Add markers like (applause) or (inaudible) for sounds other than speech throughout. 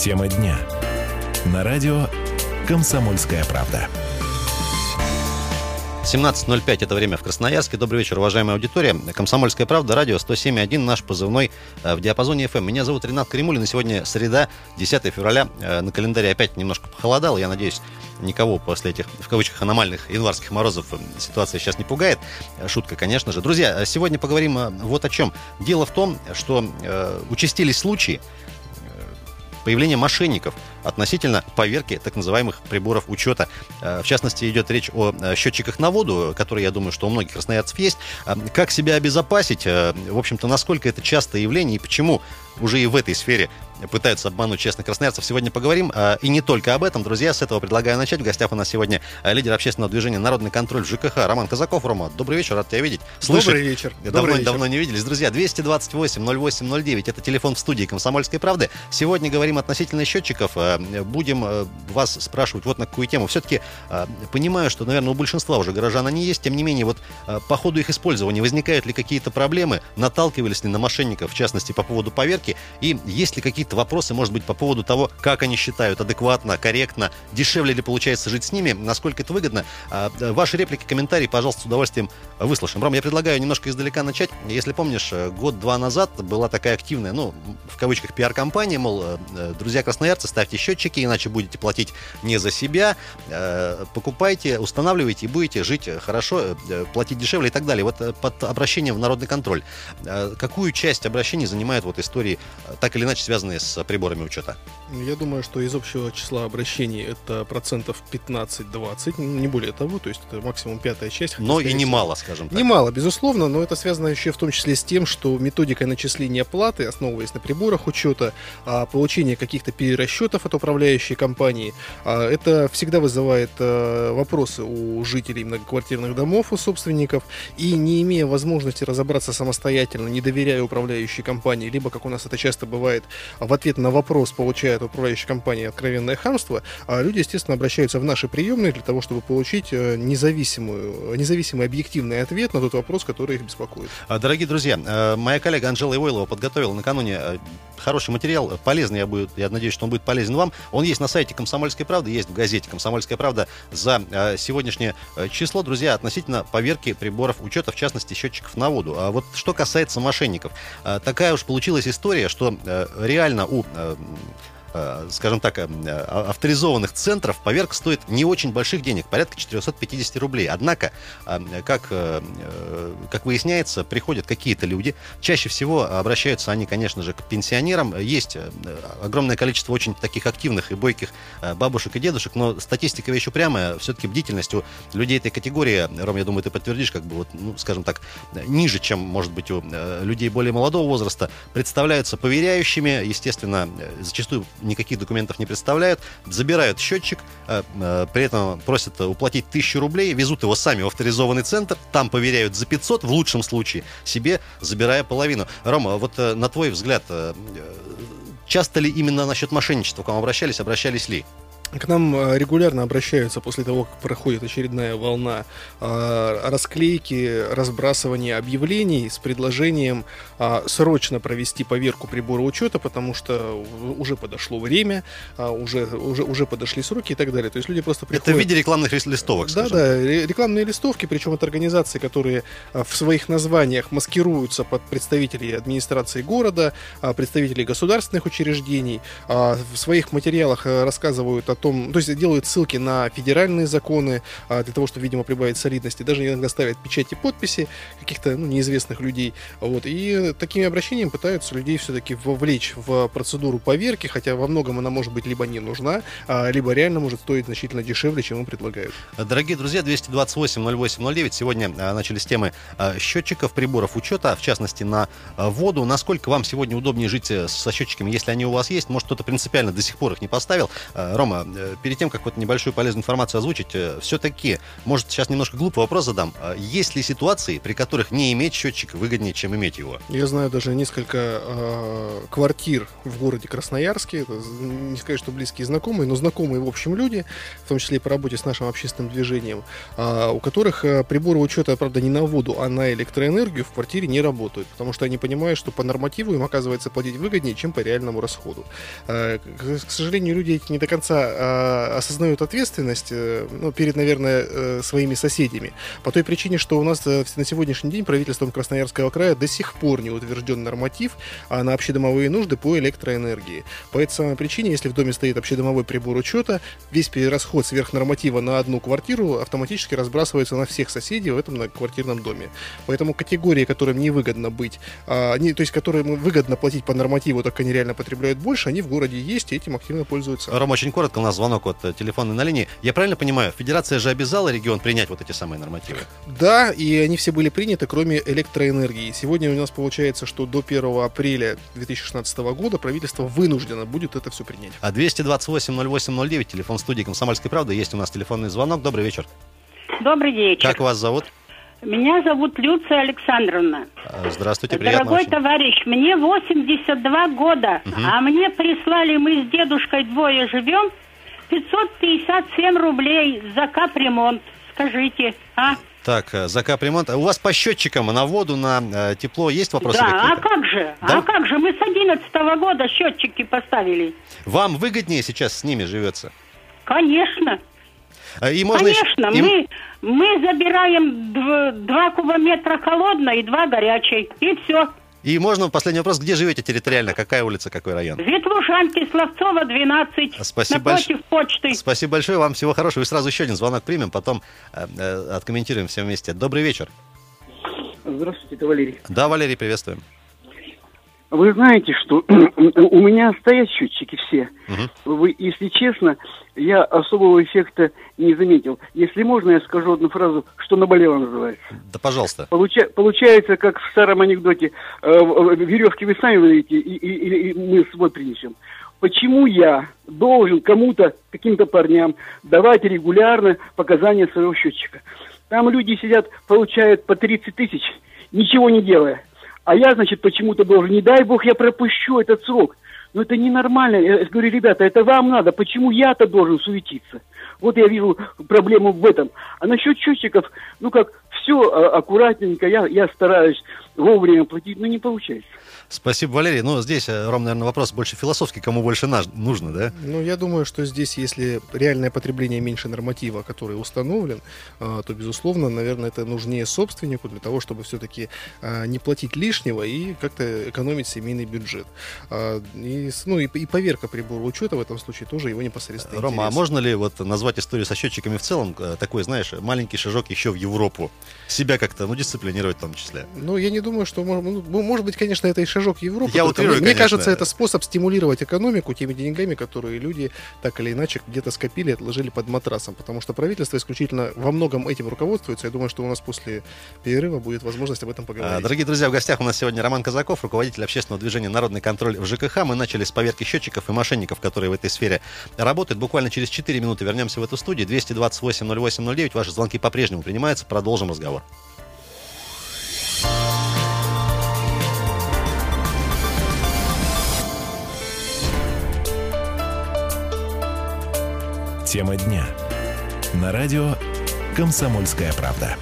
Тема дня. На радио «Комсомольская правда». 17.05 это время в Красноярске. Добрый вечер, уважаемая аудитория. Комсомольская правда, радио 107.1, наш позывной э, в диапазоне FM. Меня зовут Ренат Кремулин, и сегодня среда, 10 февраля. Э, на календаре опять немножко похолодало. Я надеюсь, никого после этих, в кавычках, аномальных январских морозов э, ситуация сейчас не пугает. Шутка, конечно же. Друзья, сегодня поговорим вот о чем. Дело в том, что участились случаи, появления мошенников относительно поверки так называемых приборов учета. Э, в частности, идет речь о э, счетчиках на воду, которые, я думаю, что у многих красноярцев есть. Э, как себя обезопасить? В общем-то, насколько это частое явление и почему уже и в этой сфере пытаются обмануть честных красноярцев. Сегодня поговорим. А, и не только об этом, друзья. С этого предлагаю начать. В гостях у нас сегодня а, лидер общественного движения «Народный контроль» в ЖКХ Роман Казаков. Рома, добрый вечер, рад тебя видеть. Слышать. Добрый вечер. Давно, добрый вечер. давно не виделись. Друзья, 228 08 09 это телефон в студии «Комсомольской правды». Сегодня говорим относительно счетчиков. А, будем вас спрашивать вот на какую тему. Все-таки понимаю, что, наверное, у большинства уже горожан они есть. Тем не менее, вот по ходу их использования возникают ли какие-то проблемы? Наталкивались ли на мошенников, в частности, по поводу поверки? И есть ли какие-то вопросы, может быть, по поводу того, как они считают адекватно, корректно, дешевле ли получается жить с ними, насколько это выгодно. А, ваши реплики, комментарии, пожалуйста, с удовольствием выслушаем. Ром, я предлагаю немножко издалека начать. Если помнишь, э, год-два назад была такая активная, ну, в кавычках, пиар-компания, мол, э, э, друзья красноярцы, ставьте счетчики, иначе будете платить не за себя, покупайте, устанавливайте и будете жить хорошо, платить дешевле и так далее. Вот под обращением в народный контроль. Какую часть обращений занимают вот истории, так или иначе связанные с приборами учета? учета? Я думаю, что из общего числа обращений это процентов 15-20, не более того, то есть это максимум пятая часть. Но и немало, скажем так. Немало, безусловно, но это связано еще в том числе с тем, что методика начисления оплаты, основываясь на приборах учета, а получение каких-то перерасчетов от управляющей компании, а, это всегда вызывает а, вопросы у жителей многоквартирных домов, у собственников, и не имея возможности разобраться самостоятельно, не доверяя управляющей компании, либо, как у нас это часто бывает, в ответ на вопрос получает управляющая компания откровенное хамство, а люди, естественно, обращаются в наши приемные для того, чтобы получить э, независимую, независимый объективный ответ на тот вопрос, который их беспокоит. А, дорогие друзья, э, моя коллега Анжела Ивойлова подготовила накануне э, хороший материал, полезный, я, буду, я надеюсь, что он будет полезен вам. Он есть на сайте «Комсомольской правды», есть в газете «Комсомольская правда» за сегодняшнее число, друзья, относительно поверки приборов учета, в частности, счетчиков на воду. А вот что касается мошенников, такая уж получилась история, что реально у Э, скажем так, э, а, авторизованных центров поверка стоит не очень больших денег, порядка 450 рублей. Однако, э, как, как выясняется, приходят какие-то люди. Чаще всего обращаются они, конечно же, к пенсионерам. Есть огромное количество очень таких активных и бойких бабушек и дедушек, но статистика вещь упрямая. Все-таки бдительность у людей этой категории, Ром, я думаю, ты подтвердишь, как бы вот, ну, скажем так, ниже, чем, может быть, у людей более молодого возраста, представляются поверяющими, естественно, зачастую никаких документов не представляют, забирают счетчик, э, э, при этом просят уплатить тысячу рублей, везут его сами в авторизованный центр, там поверяют за 500, в лучшем случае, себе забирая половину. Рома, вот э, на твой взгляд, часто ли именно насчет мошенничества к вам обращались, обращались ли? К нам э, регулярно обращаются после того, как проходит очередная волна э, расклейки, разбрасывания объявлений с предложением э, срочно провести поверку прибора учета, потому что уже подошло время, уже, уже, уже подошли сроки и так далее. То есть люди просто приходят... Это в виде рекламных листовок, скажем. Да, да, рекламные листовки, причем от организации, которые в своих названиях маскируются под представителей администрации города, представителей государственных учреждений, в своих материалах рассказывают о том, то есть делают ссылки на федеральные законы а, для того, чтобы, видимо, прибавить солидности. Даже иногда ставят печати подписи каких-то ну, неизвестных людей. Вот. И такими обращениями пытаются людей все-таки вовлечь в процедуру поверки, хотя во многом она может быть либо не нужна, а, либо реально может стоить значительно дешевле, чем им предлагают. Дорогие друзья, 228 08 09. Сегодня а, начали с темы счетчиков, приборов учета, в частности на воду. Насколько вам сегодня удобнее жить э, со счетчиками, если они у вас есть? Может, кто-то принципиально до сих пор их не поставил? Рома, перед тем, как вот небольшую полезную информацию озвучить, все-таки, может, сейчас немножко глупый вопрос задам. А есть ли ситуации, при которых не иметь счетчик выгоднее, чем иметь его? Я знаю даже несколько э, квартир в городе Красноярске. Это, не сказать, что близкие знакомые, но знакомые, в общем, люди, в том числе и по работе с нашим общественным движением, э, у которых э, приборы учета, правда, не на воду, а на электроэнергию в квартире не работают, потому что они понимают, что по нормативу им оказывается платить выгоднее, чем по реальному расходу. Э, к сожалению, люди эти не до конца э, осознают ответственность э, ну, перед, наверное, э, своими соседями. По той причине, что у нас на сегодняшний день правительством Красноярского края до сих пор не утвержден норматив а на общедомовые нужды по электроэнергии. По этой самой причине, если в доме стоит общедомовой прибор учета, весь перерасход сверх норматива на одну квартиру автоматически разбрасывается на всех соседей в этом многоквартирном доме. Поэтому категории, которым невыгодно быть, а, то есть которым выгодно платить по нормативу, так они реально потребляют больше, они в городе есть и этим активно пользуются. Ром, очень коротко, нас звонок от э, телефонной на линии. Я правильно понимаю, федерация же обязала регион принять вот эти самые нормативы? Да, и они все были приняты, кроме электроэнергии. Сегодня у нас получается, что до 1 апреля 2016 года правительство вынуждено будет это все принять. А 228-08-09, телефон студии «Комсомольской правды», есть у нас телефонный звонок. Добрый вечер. Добрый вечер. Как вас зовут? Меня зовут Люция Александровна. А, здравствуйте, приятно Дорогой очень. товарищ, мне 82 года, угу. а мне прислали, мы с дедушкой двое живем, 557 рублей за капремонт. Скажите, а? Так, э, за капремонт. А у вас по счетчикам на воду, на э, тепло есть вопросы Да, а как же? Да? А как же? Мы с 11 -го года счетчики поставили. Вам выгоднее сейчас с ними живется? Конечно. А, и можно Конечно, еще... мы, мы забираем 2 кубометра холодной и 2 горячей, и все. И можно последний вопрос, где живете территориально, какая улица, какой район? Ветлужанки, Славцова, 12, Спасибо напротив больш... почты. Спасибо большое, вам всего хорошего. И сразу еще один звонок примем, потом э, э, откомментируем все вместе. Добрый вечер. Здравствуйте, это Валерий. Да, Валерий, приветствуем. Вы знаете, что (clears throat) у меня стоят счетчики все. Угу. Вы, если честно, я особого эффекта не заметил. Если можно, я скажу одну фразу, что наболело называется. Да, пожалуйста. Получа, получается, как в старом анекдоте, э, веревки вы сами выдаете, и, и, и, и мы свой принесем. Почему я должен кому-то, каким-то парням, давать регулярно показания своего счетчика? Там люди сидят, получают по 30 тысяч, ничего не делая. А я, значит, почему-то должен, не дай бог, я пропущу этот срок. Но это ненормально. Я говорю, ребята, это вам надо. Почему я-то должен суетиться? Вот я вижу проблему в этом. А насчет счетчиков, ну как, все а, аккуратненько, я, я стараюсь вовремя платить, но не получается. Спасибо, Валерий. Ну, здесь, э, Ром, наверное, вопрос больше философский, кому больше наш, нужно, да? Ну, я думаю, что здесь, если реальное потребление меньше норматива, который установлен, а, то, безусловно, наверное, это нужнее собственнику для того, чтобы все-таки а, не платить лишнего и как-то экономить семейный бюджет. И, ну, и, и поверка прибора учета в этом случае тоже его непосредственно Рома, интерес. а можно ли вот назвать историю со счетчиками в целом э, такой, знаешь, маленький шажок еще в Европу? Себя как-то, ну, дисциплинировать в том числе. Ну, я не думаю, что, ну, может быть, конечно, это и шажок Европы. Я утрирую, Мне конечно. кажется, это способ стимулировать экономику теми деньгами, которые люди так или иначе где-то скопили, отложили под матрасом. Потому что правительство исключительно во многом этим руководствуется. Я думаю, что у нас после перерыва будет возможность об этом поговорить. А, дорогие друзья, в гостях у нас сегодня Роман Казаков, руководитель общественного движения «Народный контроль» в ЖКХ. Мы начали с поверки счетчиков и мошенников, которые в этой сфере работают. Буквально через 4 минуты вернемся в эту студию. 228 08 09. Ваши звонки по-прежнему принимаются. Продолжим разговор. Тема дня. На радио «Комсомольская правда».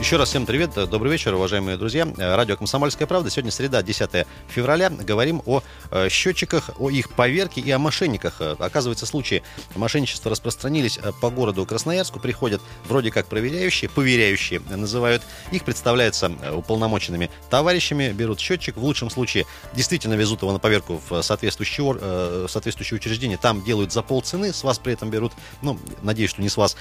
Еще раз всем привет, добрый вечер, уважаемые друзья. Радио «Комсомольская правда». Сегодня среда, 10 февраля. Говорим о э, счетчиках, о их поверке и о мошенниках. Оказывается, случаи мошенничества распространились э, по городу Красноярску. Приходят вроде как проверяющие, поверяющие называют. Их представляются э, уполномоченными товарищами, берут счетчик. В лучшем случае действительно везут его на поверку в соответствующее, соответствующее учреждение. Там делают за полцены, с вас при этом берут, ну, надеюсь, что не с вас,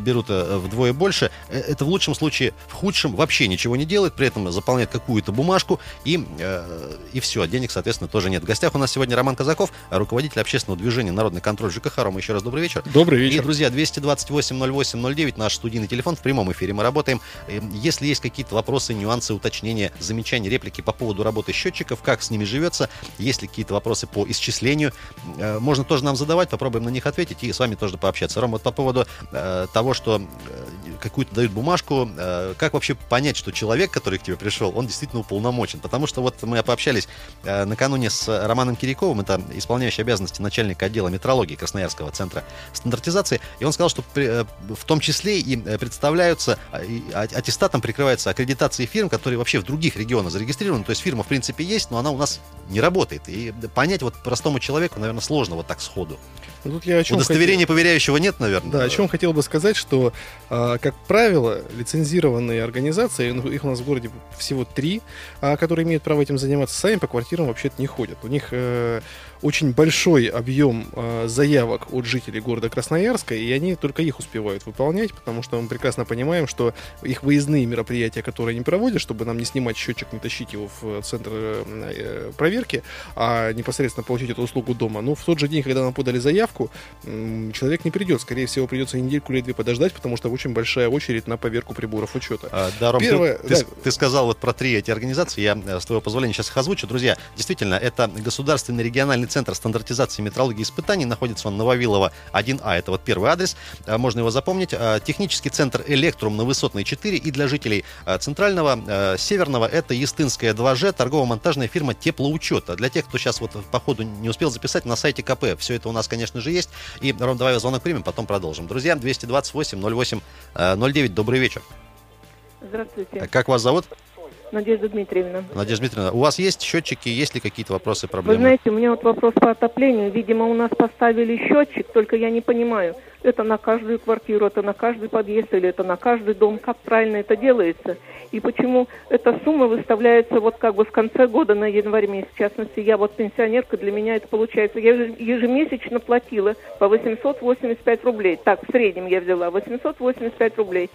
берут вдвое больше. Это в лучшем случае в худшем вообще ничего не делает, при этом заполняет какую-то бумажку и, э, и все, а денег, соответственно, тоже нет. В гостях у нас сегодня Роман Казаков, руководитель общественного движения «Народный контроль ЖКХ». Рома, еще раз добрый вечер. Добрый вечер. И, друзья, 228-08-09, наш студийный телефон, в прямом эфире мы работаем. Э, Если есть какие-то вопросы, нюансы, уточнения, замечания, реплики по поводу работы счетчиков, как с ними живется, есть ли какие-то вопросы по исчислению, э, можно тоже нам задавать, попробуем на них ответить и с вами тоже пообщаться. Рома, вот по поводу э, того, что э, какую-то дают бумажку, э, как вообще понять, что человек, который к тебе пришел, он действительно уполномочен? Потому что вот мы пообщались э, накануне с Романом Кириковым, это исполняющий обязанности начальника отдела метрологии Красноярского центра стандартизации, и он сказал, что при- э, в том числе и э, представляются, и а- аттестатом прикрывается аккредитации фирм, которые вообще в других регионах зарегистрированы, то есть фирма в принципе есть, но она у нас не работает. И понять вот простому человеку, наверное, сложно вот так сходу. Ну, Тут я о чем Удостоверения поверяющего нет, наверное. Да, о чем хотел бы сказать, что, а, как правило, лицензированные организации, ну, их у нас в городе всего три, а, которые имеют право этим заниматься, сами по квартирам вообще-то не ходят. У них э, очень большой объем э, заявок от жителей города Красноярска, и они только их успевают выполнять, потому что мы прекрасно понимаем, что их выездные мероприятия, которые они проводят, чтобы нам не снимать счетчик, не тащить его в центр э, э, проверки, а непосредственно получить эту услугу дома, ну, в тот же день, когда нам подали заявку, м, человек не придет. Скорее всего, придется недельку или две подождать, потому что очень большая очередь на поверку приборов учета. А, Да, Ром, ты- Первое, ты, да. с- ты сказал вот про три эти организации, я э, с твоего позволения сейчас их озвучу. Друзья, действительно, это Государственный региональный центр стандартизации метрологии испытаний, находится он на Вавилова 1А, это вот первый адрес, А, можно его запомнить. А, Технический центр Электрум на Высотной 4 и для жителей а, Центрального, Северного это Естинская 2Ж, торгово-монтажная фирма теплоучета. Для тех, кто сейчас вот по ходу не успел записать, на сайте КП все это у нас, конечно же, есть. И, Ром, давай звонок примем, потом продолжим. Друзья, 228 08 э, 09, добрый вечер. Здравствуйте, Как вас зовут? Надежда Дмитриевна. Надежда Дмитриевна, у вас есть счетчики, есть ли какие-то вопросы, Вы проблемы? знаете, у меня вот вопрос по отоплению. Видимо, у нас поставили счетчик, только я не понимаю, это на каждую квартиру, это на каждый подъезд или это на каждый дом. Как правильно это делается? И почему эта сумма выставляется вот как бы в конце года на январь месяц? В частности, я вот пенсионерка, для меня это получается. Я еж- ежемесячно платила по 885 рублей. Так, в среднем я взяла 885 рублей.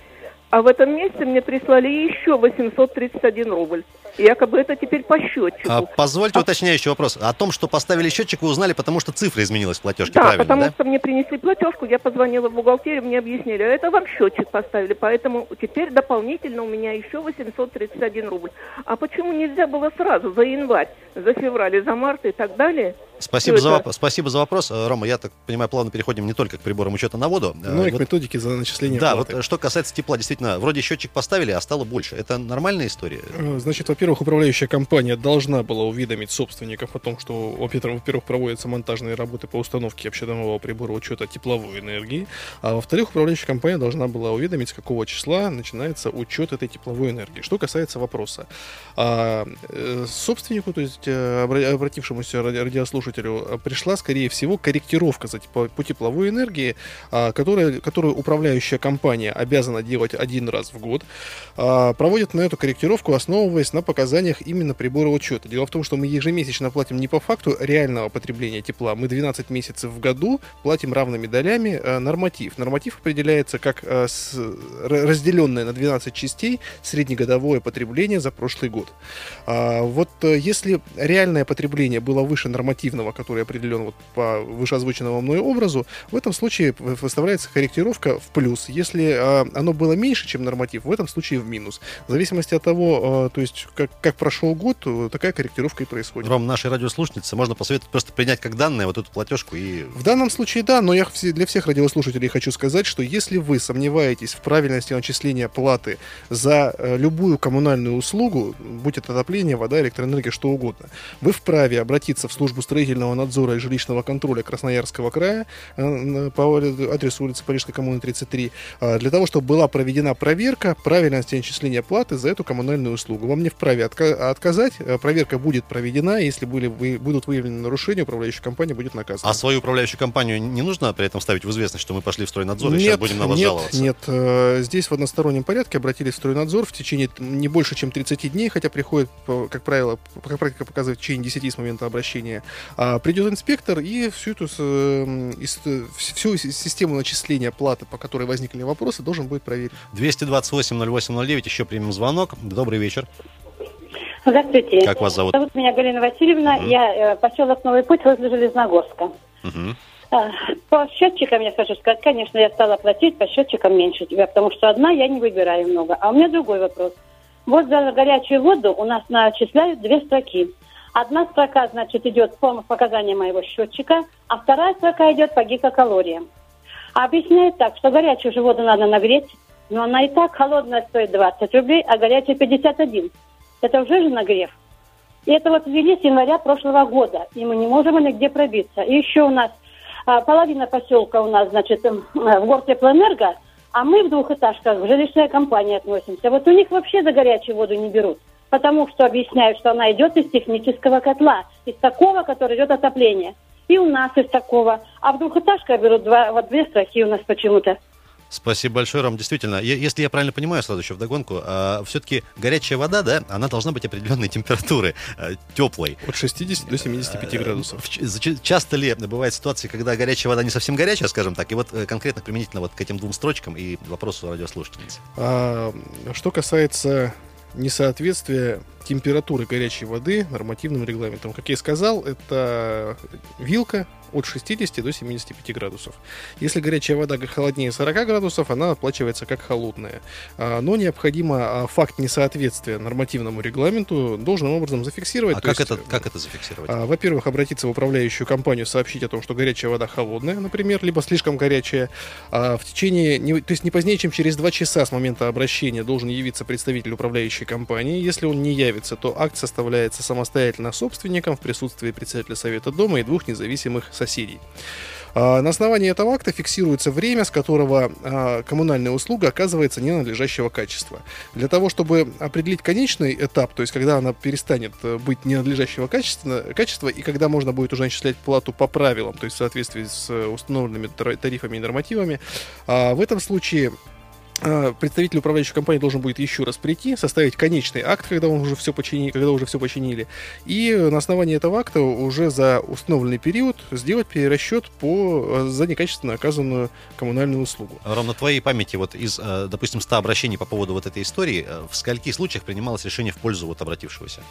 А в этом месяце мне прислали еще 831 рубль. Якобы это теперь по счетчику. А, позвольте А- уточняющий вопрос. О том, что поставили счетчик, вы узнали, потому что цифра изменилась в платежке, Да, правильно, потому да? что мне принесли платежку, я позвонила в бухгалтерию, мне объяснили, а это вам счетчик поставили, поэтому теперь дополнительно у меня еще 831 рубль. А почему нельзя было сразу, за январь, за февраль и за март и так далее? Спасибо за, это- воп- спасибо за вопрос. Рома, я так понимаю, плавно переходим не только к приборам учета на воду. Э, Ну и к вот- методике за начисление да, платы. вот э, что касается тепла, действительно, вроде счетчик поставили, а стало больше. Это нормальная история? Э, Значит, во-первых, управляющая компания должна была уведомить собственников о том, что, во-первых, проводятся монтажные работы по установке общедомового прибора учета тепловой энергии, а во-вторых, управляющая компания должна была уведомить, с какого числа начинается учет этой тепловой энергии. Что касается вопроса, а, э, собственнику, то есть э, обра- обратившемуся ради- радиослушателю, пришла, скорее всего, корректировка за тепло- по тепловой энергии, а, которая, которую управляющая компания обязана делать один раз в год, а, проводит на эту корректировку, основываясь на показаниях именно прибора учета. Дело в том, что мы ежемесячно платим не по факту реального потребления тепла, мы 12 месяцев в году платим равными долями э, норматив. Норматив определяется как э, разделенное на 12 частей среднегодовое потребление за прошлый год. А, вот э, если реальное потребление было выше нормативного, который определен вот по вышеозвученному мной образу, в этом случае выставляется корректировка в плюс. Если а, оно было меньше, чем норматив, в этом случае в минус. В зависимости от того, то есть как, как прошел год, э, такая корректировка и происходит. Ром, нашей радиослушнице можно посоветовать просто принять как данное вот эту платежку и... В данном случае да, но я для всех радиослушателей хочу сказать, что если вы сомневаетесь в правильности начисления платы за э, любую коммунальную услугу, будь это отопление, вода, электроэнергия, что угодно, вы вправе обратиться в службу строительного надзора и жилищного контроля Красноярского края э, по адресу улицы Парижской коммуны 33, э, для того, чтобы была проведена проверка правильности начисления платы за эту коммунальную услугу. Вам не вправе отка- отказать, э, проверка будет проведена, если были, будут выявлены нарушения, управляющая компания будет наказана. А свою управляющую компанию не нужно при этом ставить в известность, что мы пошли в стройнадзор и сейчас будем на вас нет, жаловаться? Нет, э, здесь в одностороннем порядке обратились в стройнадзор в течение не больше, чем 30 дней, хотя приходит, как правило, как практика показывает, в течение 10 с момента обращения. А, придет инспектор и всю эту э, всю систему начисления платы, по которой возникли вопросы, должен будет проверить. 228-08-09, еще примем звонок. Добрый вечер. Здравствуйте. Как вас зовут? Зовут меня Галина Васильевна. Mm. Я э, поселок Новый путь возле Железногорска. Угу. По счетчикам, я хочу сказать, конечно, я стала платить по счетчикам меньше тебя, потому что одна я не выбираю много. А у меня другой вопрос. Вот за горячую воду у нас начисляют две строки. Одна строка, значит, идет по показаниям моего счетчика, а вторая строка идет по гигакалориям. А объясняет так, что горячую же воду надо нагреть, но она и так холодная стоит 20 рублей, а горячая 51. Это уже же нагрев. И это вот ввели с января прошлого года, и мы не можем нигде пробиться. И еще у нас а, половина поселка у нас, значит, э, в Гортеплоэнерго, а мы в двухэтажках в жилищная компания относимся. Вот у них вообще за горячую воду не берут, потому что объясняют, что она идет из технического котла, из такого, который идет отопление. И у нас из такого. А в двухэтажках берут два, вот две строки у нас почему-то. Спасибо большое, Ром. Действительно, если я правильно понимаю, сразу еще вдогонку, а, все-таки горячая вода, да, она должна быть определенной температуры, а, теплой. От 60 до 75 а, градусов. Часто ли бывают ситуации, когда горячая вода не совсем горячая, скажем так, и вот э, конкретно применительно вот к этим двум строчкам и вопросу радиослушательницы? А, что касается несоответствия температуры горячей воды нормативным регламентам. Как я и сказал, это вилка от 60 до 75 градусов. Если горячая вода холоднее 40 градусов, она оплачивается как холодная. А, но необходимо а, факт несоответствия нормативному регламенту должным образом зафиксировать. А как, есть, это, как это зафиксировать? А, во-первых, обратиться в управляющую компанию, сообщить о том, что горячая вода холодная, например, либо слишком горячая. В течение, то есть не позднее, чем через 2 часа с момента обращения должен явиться представитель управляющей компании. Если он не явится, то акт составляется самостоятельно собственником в присутствии председателя совета дома и двух независимых соседей. А, на основании этого акта фиксируется время, с которого а, коммунальная услуга оказывается ненадлежащего качества. Для того, чтобы определить конечный этап, то есть когда она перестанет э, быть ненадлежащего качества, качества и когда можно будет уже начислять плату по правилам, то есть в соответствии с э, установленными тарифами и нормативами, а, в этом случае представитель управляющей компании должен будет еще раз прийти, составить конечный акт, когда он уже все починили, когда уже все починили, и на основании этого акта уже за установленный период сделать перерасчет по э, за некачественно оказанную коммунальную услугу. Ровно твоей памяти вот из, э, допустим, 100 обращений по поводу вот этой истории, э, в скольких случаях принималось решение в пользу вот обратившегося?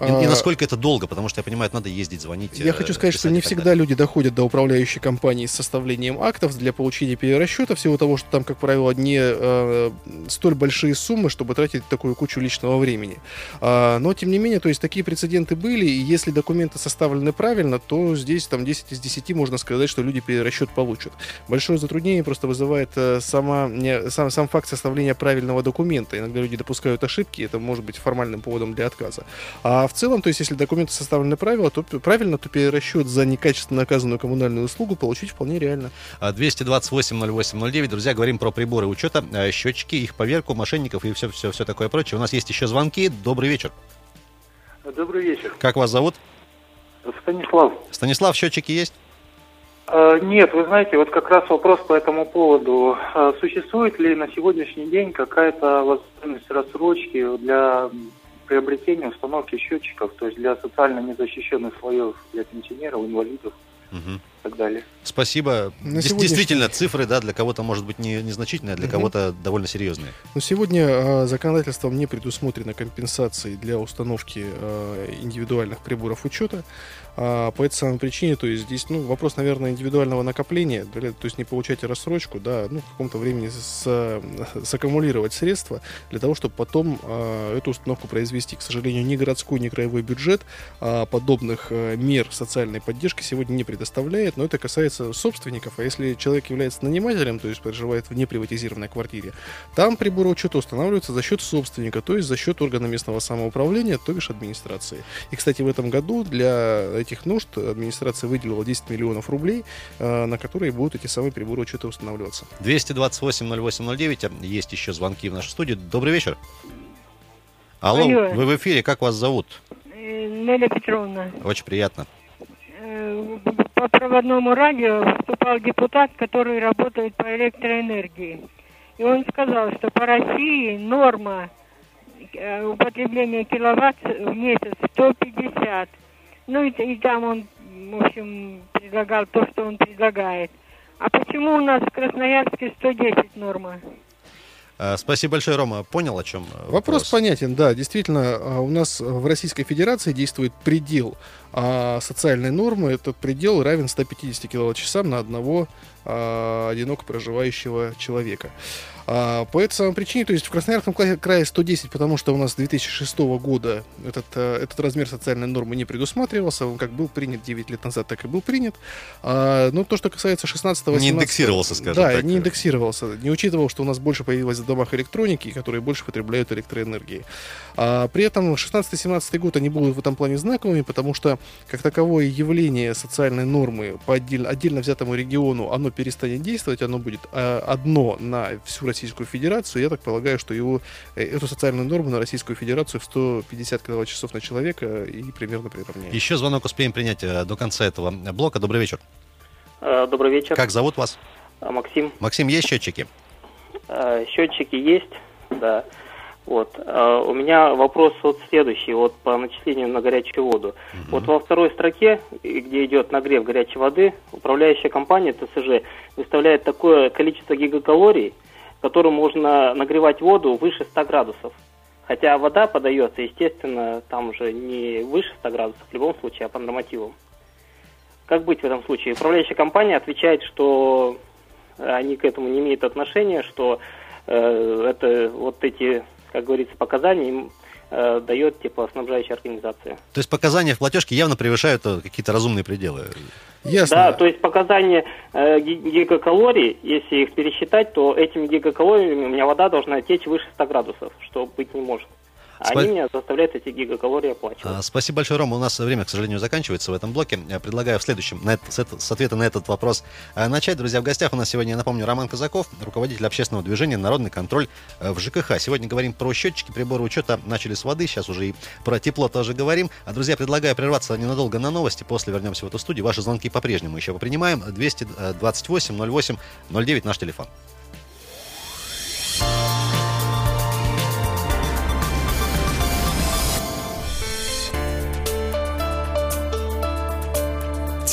И, и а, насколько это долго, потому что я понимаю, надо ездить, звонить. Я хочу сказать, что не всегда люди доходят до управляющей компании с составлением актов для получения перерасчета, всего того, что там, как правило, не э, столь большие суммы, чтобы тратить такую кучу личного времени. А, но, тем не менее, то есть такие прецеденты были, и если документы составлены правильно, то здесь там 10 из 10 можно сказать, что люди перерасчет получат. Большое затруднение просто вызывает э, сама, не, сам, сам факт составления правильного документа. Иногда люди допускают ошибки, это может быть формальным поводом для отказа. А а в целом, то есть, если документы составлены правильно, то, правильно, то перерасчет за некачественно оказанную коммунальную услугу получить вполне реально. 228-08-09. А, Друзья, говорим про приборы учета, а, счетчики, их поверку, мошенников и все, все, все такое прочее. У нас есть еще звонки. Добрый вечер. Добрый вечер. Как вас зовут? Станислав. Станислав, счетчики есть? А, нет, вы знаете, вот как раз вопрос по этому поводу. Существует ли на сегодняшний день какая-то возможность рассрочки для приобретение установки счетчиков, то есть для социально незащищенных слоев, для пенсионеров, инвалидов угу. Так далее. Спасибо. На Дес- Действительно, цифры, да, для кого-то может быть не, незначительные, а для угу. кого-то довольно серьезные. Но сегодня э, законодательством не предусмотрено компенсации для установки э, индивидуальных приборов учета. А, по этой самой причине, то есть здесь, ну, вопрос, наверное, индивидуального накопления, то есть не получать рассрочку, да, ну, в каком-то времени с, саккумулировать средства для того, чтобы потом а, эту установку произвести. К сожалению, ни городской, ни краевой бюджет а, подобных а, мер социальной поддержки сегодня не предоставляет, но это касается собственников, а если человек является нанимателем, то есть проживает в неприватизированной квартире, там приборы учета устанавливаются за счет собственника, то есть за счет органа местного самоуправления, то бишь администрации. И, кстати, в этом году для этих нужд администрация выделила 10 миллионов рублей, э, на которые будут эти самые приборы учета устанавливаться. 228-08-09, есть еще звонки в нашу студию. Добрый вечер. Алло, Алло. вы в эфире, как вас зовут? Э, Неля Петровна. Очень приятно. Э, по проводному радио выступал депутат, который работает по электроэнергии. И он сказал, что по России норма употребления киловатт в месяц 150. Ну и, и там он в общем, предлагал то, что он предлагает. А почему у нас в Красноярске 110 норма? Э, Спасибо большое, Рома. Понял, о чем э, Вопрос понятен, да. Действительно, а, у нас в Российской Федерации действует предел а, социальной нормы. Этот предел равен 150 киловатт-часам на одного а, одиноко проживающего человека. А, по этой самой причине, то есть в Красноярском крае- крае 110, потому что у нас с 2006 года этот, э, этот размер социальной нормы не предусматривался, он как был принят 9 лет назад, так и был принят. А, но то, что касается 16 Не индексировался, скажем да, так. не индексировался, не учитывал, что у нас больше появилось в домах электроники, которые больше потребляют электроэнергии. А, при этом 16-17 год они будут в этом плане знаковыми, потому что как таковое явление социальной нормы по отдельно, отдельно взятому региону, оно перестанет действовать, оно будет а, одно на всю Российскую Федерацию. Я так полагаю, что его, э, эту социальную норму на Российскую Федерацию в 150 киловатт-часов на человека и примерно приравняет. Еще звонок успеем принять э, до конца этого блока. Добрый вечер. Э, Добрый вечер. Как зовут вас? А, Максим. Максим, есть счетчики? Э, Счетчики есть, да. Вот. Э, У меня вопрос вот следующий, вот по начислению на горячую воду. Вот во второй строке, где идет нагрев горячей воды, управляющая компания ТСЖ выставляет такое количество гигакалорий, которым можно нагревать воду выше 100 градусов. Хотя вода подается, естественно, там уже не выше 100 градусов, в любом случае, а по нормативам. Как быть в этом случае? Управляющая компания отвечает, что они к этому не имеют отношения, что э, это вот эти, как говорится, показания им э, дает типа снабжающая организация. То есть показания в платежке явно превышают э, какие-то разумные пределы. Ясно. Да, то есть показания э, ги- гигакалорий, если их пересчитать, то этими гигакалориями у меня вода должна течь выше 100 градусов, что быть не может. А Спа- они меня заставляют эти гигакалории оплачивать. А, Спасибо большое, Рома. У нас время, к сожалению, заканчивается в этом блоке. Я предлагаю в следующем, на это- с, это- с ответа на этот вопрос э, начать. Друзья, в гостях у нас сегодня, я напомню, Роман Казаков, руководитель общественного движения «Народный контроль» э, в ЖКХ. Сегодня говорим про счетчики, приборы учета. Начали с воды, сейчас уже и про тепло тоже говорим. А, друзья, предлагаю прерваться ненадолго на новости. После вернемся в эту студию. Ваши звонки по-прежнему еще попринимаем. 228 08 09 наш телефон.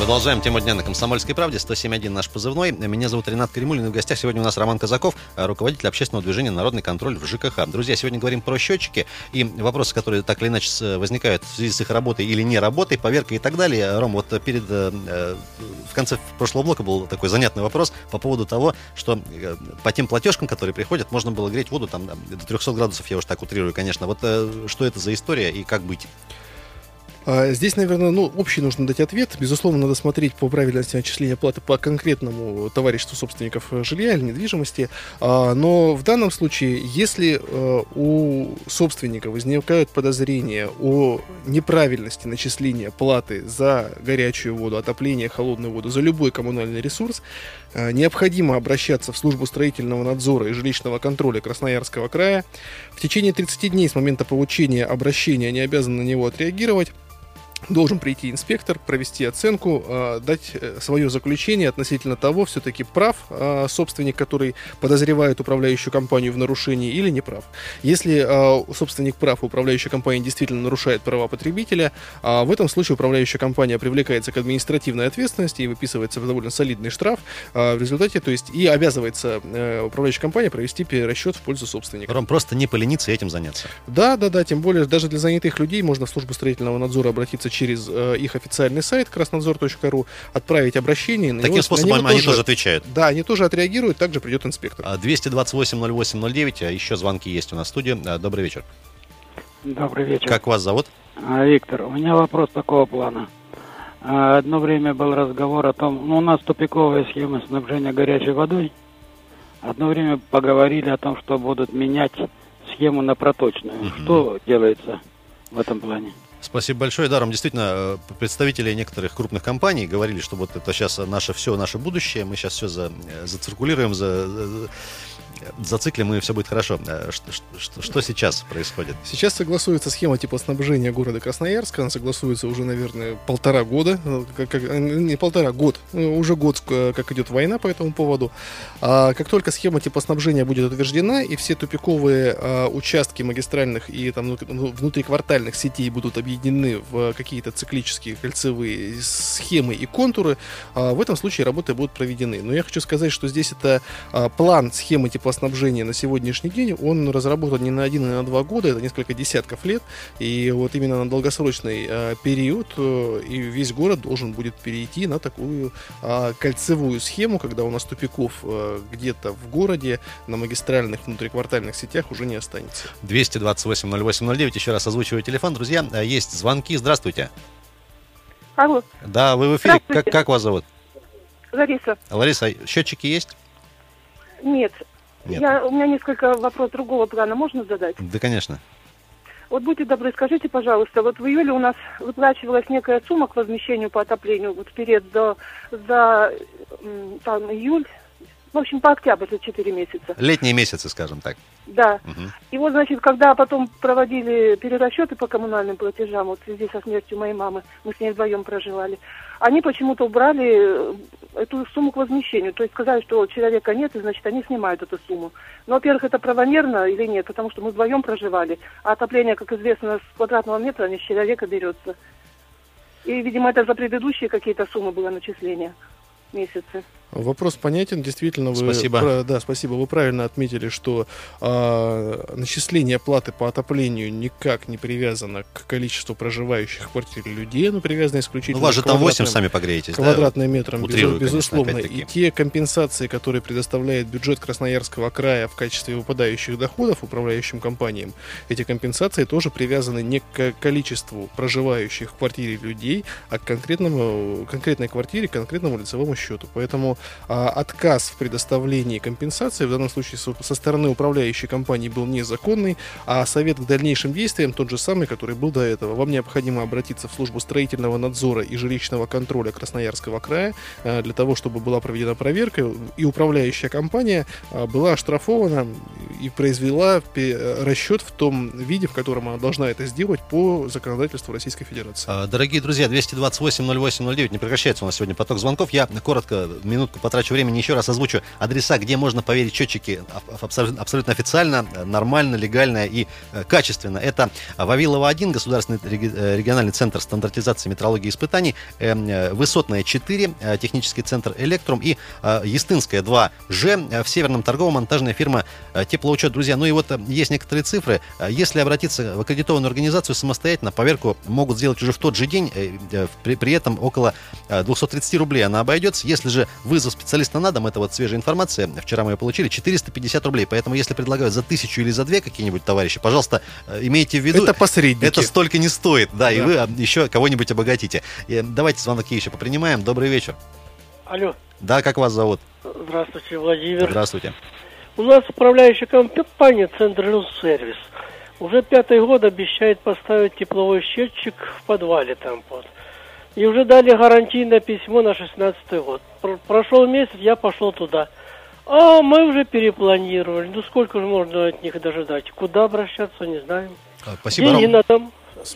Продолжаем тему дня на «Комсомольской правде». 107.1 наш позывной. Меня зовут Ренат Каримулин. И в гостях сегодня у нас Роман Казаков, э, руководитель общественного движения «Народный контроль» в ЖКХ. Друзья, сегодня говорим про счетчики и вопросы, которые так или иначе с- возникают в связи с их работой или не работой, поверкой и так далее. Ром, вот э, перед, э, э, в конце прошлого блока был такой занятный вопрос по поводу того, что э, по тем платежкам, которые приходят, можно было греть воду там до 300 градусов, я уже так утрирую, конечно. Вот э, что это за история и как быть? А, Здесь, наверное, ну, общий нужно дать ответ. Безусловно, надо смотреть по правильности начисления платы по конкретному товариществу собственников э, жилья или недвижимости. А, Но в данном случае, если э, у собственника возникают подозрения о неправильности начисления платы за горячую воду, отопление, холодную воду, за любой коммунальный ресурс, э, необходимо обращаться в службу строительного надзора и жилищного контроля Красноярского края. В течение 30 дней с момента получения обращения они обязаны на него отреагировать должен прийти инспектор, провести оценку, э, дать э, свое заключение относительно того, все-таки прав э, собственник, который подозревает управляющую компанию в нарушении или не прав. Если э, собственник прав, управляющая компания действительно нарушает права потребителя, а в этом случае управляющая компания привлекается к административной ответственности и выписывается довольно солидный штраф а, в результате, то есть и обязывается э, управляющая компания провести перерасчет в пользу собственника. Ром, просто не полениться и этим заняться. Да, да, да, тем более даже для занятых людей можно в службу строительного надзора обратиться через э, их официальный сайт краснадзор.ру, отправить обращение. Таким способом они тоже отвечают. Да, они тоже отреагируют, также придет инспектор. А, 228-08-09, а еще звонки есть у нас в студии. А, Добрый вечер. Добрый вечер. Как вас зовут? А, Виктор, у меня вопрос такого плана. А, Одно время был разговор о том, ну, у нас тупиковая схема снабжения горячей водой. Одно время поговорили о том, что будут менять схему на проточную. Что делается в этом плане? Спасибо большое. Даром, действительно, э, представители некоторых крупных компаний говорили, что вот это сейчас наше все, наше будущее, мы сейчас все за, э, зациркулируем, за, за- зациклим, и все будет хорошо. Э, Что, что- что сейчас происходит? Сейчас согласуется схема теплоснабжения города Красноярска. Она согласуется уже, наверное, полтора года. Ну, как- как- э, не полтора, год. Ну, Уже год, э, как идет война по этому поводу. А как только схема теплоснабжения будет утверждена, и все тупиковые а, участки магистральных и там, ну, внутриквартальных сетей будут объединены в какие-то циклические кольцевые схемы и контуры, а, в этом случае работы будут проведены. Но я хочу сказать, что здесь это а, план схемы теплоснабжения на сегодняшний день, он разработан не на один, и на два года, это несколько десятков лет, и вот именно на долгосрочный а, период э, и весь город должен будет перейти на такую а, кольцевую схему, когда у нас тупиков э, где-то в городе на магистральных внутриквартальных сетях уже не останется. 228-08-09, еще раз озвучиваю телефон. Друзья, э, есть звонки. Здравствуйте. Алло, Да, вы в эфире. Как, как вас зовут? Лариса. Лариса, счетчики есть? Нет. Нет. Я, у меня несколько вопросов другого плана. Можно задать? Да, конечно. Вот будьте добры, скажите, пожалуйста, вот в июле у нас выплачивалась некая сумма к возмещению по отоплению вот вперед за м, там, июль, в общем, по октябрь, за 4 месяца. Летние месяцы, скажем так. Да. Мгм. И вот, значит, когда потом проводили перерасчеты по коммунальным платежам, вот в связи со смертью моей мамы, мы с ней вдвоем проживали, они почему-то убрали эту сумму к возмещению. То есть сказали, что человека нет, и, значит, они снимают эту сумму. Но, во-первых, это правомерно или нет, потому что мы вдвоем проживали, а отопление, как известно, с квадратного метра не с человека берется. И, видимо, это за предыдущие какие-то суммы было начисления месяцы. Вопрос понятен, действительно. Вы, Спасибо. пра- да, спасибо. Вы правильно отметили, что а, начисление платы по отоплению никак не привязано к количеству проживающих в квартире людей, оно привязано Ну, исключительно у вас же там 8 квадратным- сами погреетесь, да? квадратным метрам, безу- Утрирую, конечно, безусловно. И те компенсации, которые предоставляет бюджет Красноярского края в качестве выпадающих доходов управляющим компаниям, эти компенсации тоже привязаны не к количеству проживающих в квартире людей, а к конкретному, конкретной квартире, конкретному лицевому счету. Поэтому отказ в предоставлении компенсации в данном случае со, стороны управляющей компании был незаконный, а совет к дальнейшим действиям тот же самый, который был до этого. Вам необходимо обратиться в службу строительного надзора и жилищного контроля Красноярского края э, для того, чтобы была проведена проверка и управляющая компания э, была оштрафована и произвела э, расчет в том виде, в котором она должна это сделать по законодательству Российской Федерации. А, Дорогие друзья, 228-08-09, не прекращается у нас сегодня поток звонков. Я коротко, минутку потрачу времени, еще раз озвучу адреса, где можно поверить счетчики аб- абсолютно, официально, нормально, легально и э, качественно. Это Вавилова 1, Государственный э, региональный центр стандартизации метрологии и испытаний, э, э, Высотная 4, э, технический центр Электрум и Естинская 2Ж, э, в Северном торгово-монтажная фирма э, Теплоучет. Друзья, ну и вот э, есть некоторые цифры. Э, Если обратиться в аккредитованную организацию самостоятельно, поверку могут сделать уже в тот же день, э, при, при этом около э, 230 рублей она обойдется. Если же вызов специалиста на дом, это вот свежая информация, вчера мы ее получили, 450 рублей. Поэтому если предлагают за тысячу или за две какие-нибудь товарищи, пожалуйста, имейте в виду... Это посредники. Это столько не стоит, да, и Да. вы а, еще кого-нибудь обогатите. Давайте звонки еще попринимаем. Добрый вечер. Алло, Да, как вас зовут? здравствуйте, Владимир. Здравствуйте. У нас управляющая компания Центр Сервис уже пятый год обещает поставить тепловой счетчик в подвале там вот. И уже дали гарантийное письмо на 16 год. Пр- прошел месяц, я пошел туда. А мы уже перепланировали. Ну сколько же можно от них дожидать? Куда обращаться, не знаем. А, Спасибо, Деньги Ром. на дом.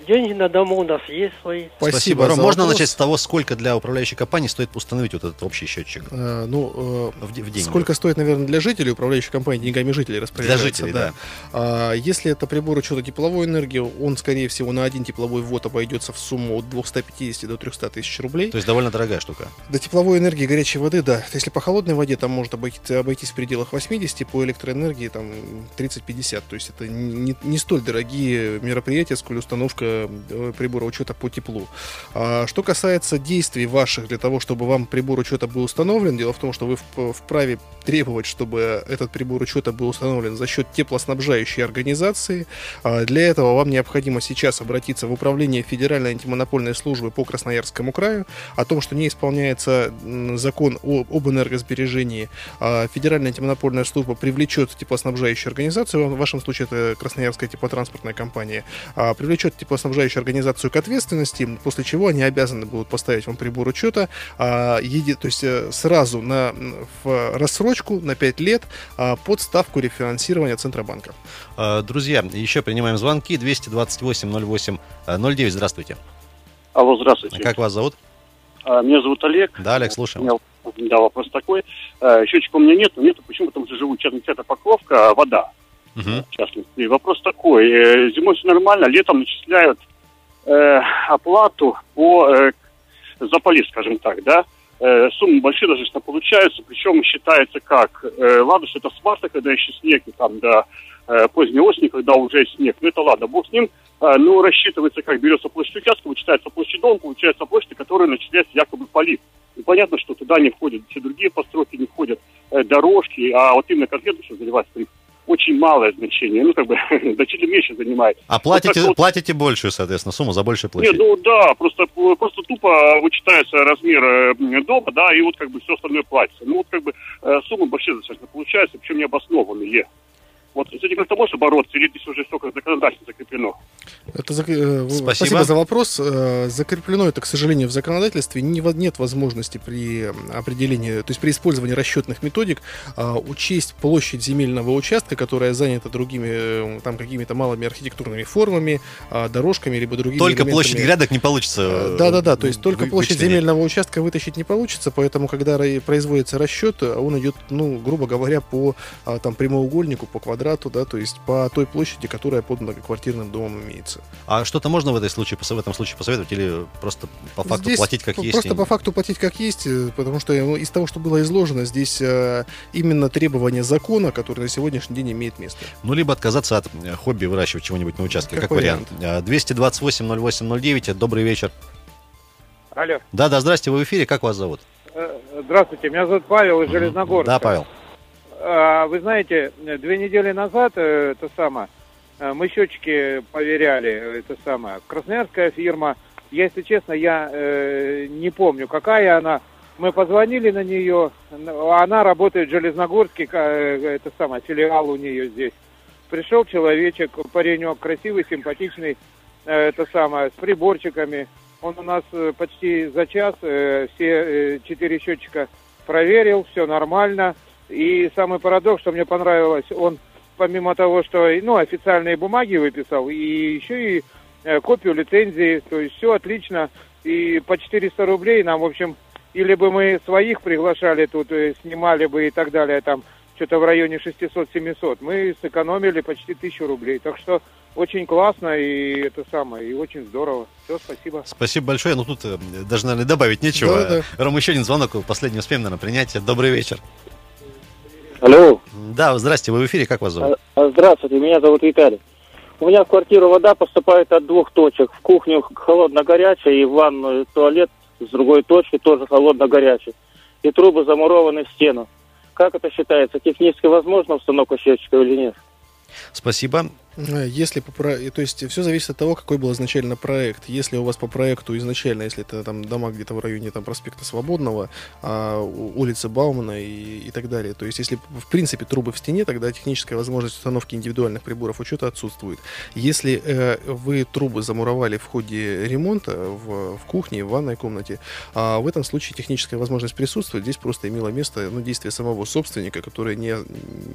Деньги на дому у нас есть свои. Спасибо, Ром. за Можно вопрос. начать с того, сколько для управляющей компании стоит установить вот этот общий счетчик? Э, ну, э, В, в деньги. Сколько стоит, наверное, для жителей, управляющей компании деньгами жителей распоряжается. жителей, да. А, если это прибор учета тепловой энергии, он, скорее всего, на один тепловой ввод обойдется в сумму от 250 до 300 тысяч рублей. То есть довольно дорогая штука. До тепловой энергии горячей воды, да. Если по холодной воде, там может обойтись, обойтись в пределах 80, по электроэнергии там 30-50. То есть это не, не столь дорогие мероприятия, сколь установка э, прибора учета по теплу. А, что касается действий ваших для того, чтобы вам прибор учета был установлен, дело в том, что вы в- вправе требовать, чтобы этот прибор учета был установлен за счет теплоснабжающей организации. А, Для этого вам необходимо сейчас обратиться в управление Федеральной антимонопольной службы по Красноярскому краю о том, что не исполняется закон о- об энергосбережении. А Федеральная антимонопольная служба привлечет теплоснабжающую организацию, в вашем случае это Красноярская теплотранспортная компания, а, привлечет теплоснабжающую организацию к ответственности, после чего они обязаны будут поставить вам прибор учета, а, еди, то есть э, сразу на, в рассрочку на 5 лет а, под ставку рефинансирования Центробанка. А, Друзья, еще принимаем звонки 228 08 09. Здравствуйте. Алло, здравствуйте. Как вас зовут? А, Меня зовут Олег. Да, Олег, слушаем. У меня, да, вопрос такой. А, Счетчика у меня нету, нету, почему? Потому что живу частный центр Покровка, а вода, Мгм. в частности. Вопрос такой. э, Зимой все нормально, летом начисляют э, оплату по э, за полив, скажем так, да? Э, суммы большие достаточно получаются, причем считается как, э, ладно, что это с марта, когда еще снег, и там до э, поздней осени, когда уже снег, ну это ладно, бог с ним, А, ну рассчитывается, как берется площадь участка, вычитается площадь дома, получается площадь, которая начисляется якобы полив. И понятно, что туда не входят все другие постройки, не входят э, дорожки, а вот именно конкретно, что заливается полив, очень малое значение, ну как бы (laughs) значительно меньше занимает. А Вот платите, так вот- платите большую, соответственно, сумму за большую площадь? нет, ну да, просто, просто тупо вычитается размер э, дома, да, и вот как бы все остальное платится. Ну вот как бы э, суммы большие достаточно получаются, причем необоснованные. Вот с этим как-то можно бороться, или здесь уже все как законодательно закреплено? Это зак- э, Спасибо. Спасибо за вопрос. Э, Закреплено это, к сожалению, в законодательстве. Нет возможности при определении, то есть при использовании расчетных методик а, учесть площадь земельного участка, которая занята другими, э, там, какими-то малыми архитектурными формами, дорожками, либо другими Только элементами. площадь грядок не получится. э, Да, да, да. То есть только вы- площадь вычленить. земельного участка вытащить не получится, поэтому, когда производится расчет, он идет, ну, грубо говоря, по там прямоугольнику, по квадрату, да, то есть по той площади, которая под многоквартирным домом имеется. А что-то можно в, этой случае, в этом случае посоветовать или просто по факту Здесь платить как п- есть? Просто по факту платить как есть, э, потому что ну, из того, что было изложено, здесь э, именно требование закона, который на сегодняшний день имеет место. Ну, либо отказаться от э, хобби выращивать чего-нибудь на участке, как, Как вариант. А, 228-08-09, добрый вечер. Алло. Да-да, здрасте, вы в эфире, как вас зовут? Э, Здравствуйте, меня зовут Павел из Железногорска. Да, Павел. А, Вы знаете, э, две недели назад, э, это самое, э, мы счетчики поверяли, э, это самое, красноярская фирма, если честно, я э, не помню, какая она. Мы позвонили на нее, она работает в Железногорске, э, это самое, филиал у нее здесь. Пришел человечек, паренек, красивый, симпатичный, э, это самое, с приборчиками. Он у нас э, почти за час э, все э, четыре счетчика проверил, все нормально. И самый парадокс, что мне понравилось, он помимо того, что ну, официальные бумаги выписал, и еще и э, копию лицензии, то есть все отлично. И по 400 рублей нам, в общем, или бы мы своих приглашали тут, э, снимали бы и так далее, там что-то в районе 600-700, мы сэкономили почти 1000 рублей. Так что очень классно и это самое, и очень здорово. Все, спасибо. Спасибо большое. Ну, тут э, даже, наверное, добавить нечего. Да-да. Ром, еще один звонок, последний успеем, наверное, принять. Добрый вечер. Алло. Да, здрасте, вы в эфире, как вас зовут? А, Здравствуйте, меня зовут Виталий. У меня в квартиру вода поступает от двух точек. В кухню холодно-горячая и в ванную туалет с другой точки тоже холодно-горячий. И трубы замурованы в стену. Как это считается? Технически возможно установка счетчика или нет? Спасибо. Э, Если по про- то есть все зависит от того, какой был изначально проект. Если у вас по проекту изначально, если это там дома где-то в районе там проспекта Свободного, а, улицы Баумана и, и так далее. То есть если в принципе трубы в стене, тогда техническая возможность установки индивидуальных приборов учета отсутствует. Если э, вы трубы замуровали в ходе ремонта в, в кухне, в ванной комнате, а в этом случае техническая возможность присутствует. Здесь просто имело место ну, действие самого собственника, которое не,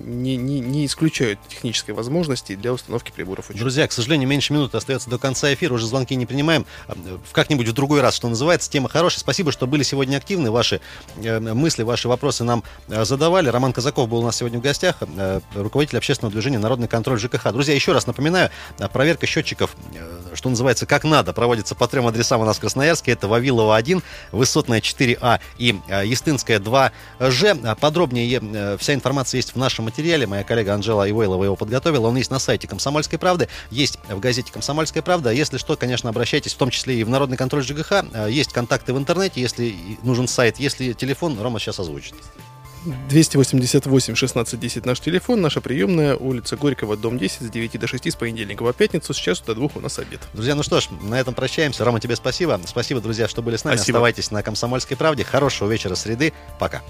не, не, не исключают технической возможности для установки приборов учета. Друзья, к сожалению, меньше минуты остается до конца эфира, уже звонки не принимаем. А, В как-нибудь в другой раз, что называется. Тема хорошая. Спасибо, что были сегодня активны. Ваши э, мысли, ваши вопросы нам э, задавали. Роман Казаков был у нас сегодня в гостях, э, руководитель общественного движения «Народный контроль ЖКХ». Друзья, еще раз напоминаю, э, проверка счетчиков, э, что называется, как надо, проводится по трем адресам у нас в Красноярске. Это Вавилова 1, Высотная 4А и э, Естинская 2Ж. А Подробнее э, вся информация есть в нашем материале. Моя коллега Анжела Ивойлова его подготовила. Он есть на сайте «Комсомольской правды», есть в газете «Комсомольская правда». Если что, конечно, обращайтесь, в том числе и в Народный контроль ЖКХ. Э, Есть контакты в интернете, если нужен сайт, если телефон, Рома сейчас озвучит. 288 16 10 наш телефон, наша приемная, улица Горького, дом 10, с 9 до 6 с понедельника по пятницу, с часу до двух у нас обед. Друзья, ну что ж, на этом прощаемся. Рома, тебе спасибо. Спасибо, друзья, что были с нами. Спасибо. Оставайтесь на «Комсомольской правде». Хорошего вечера среды. Пока.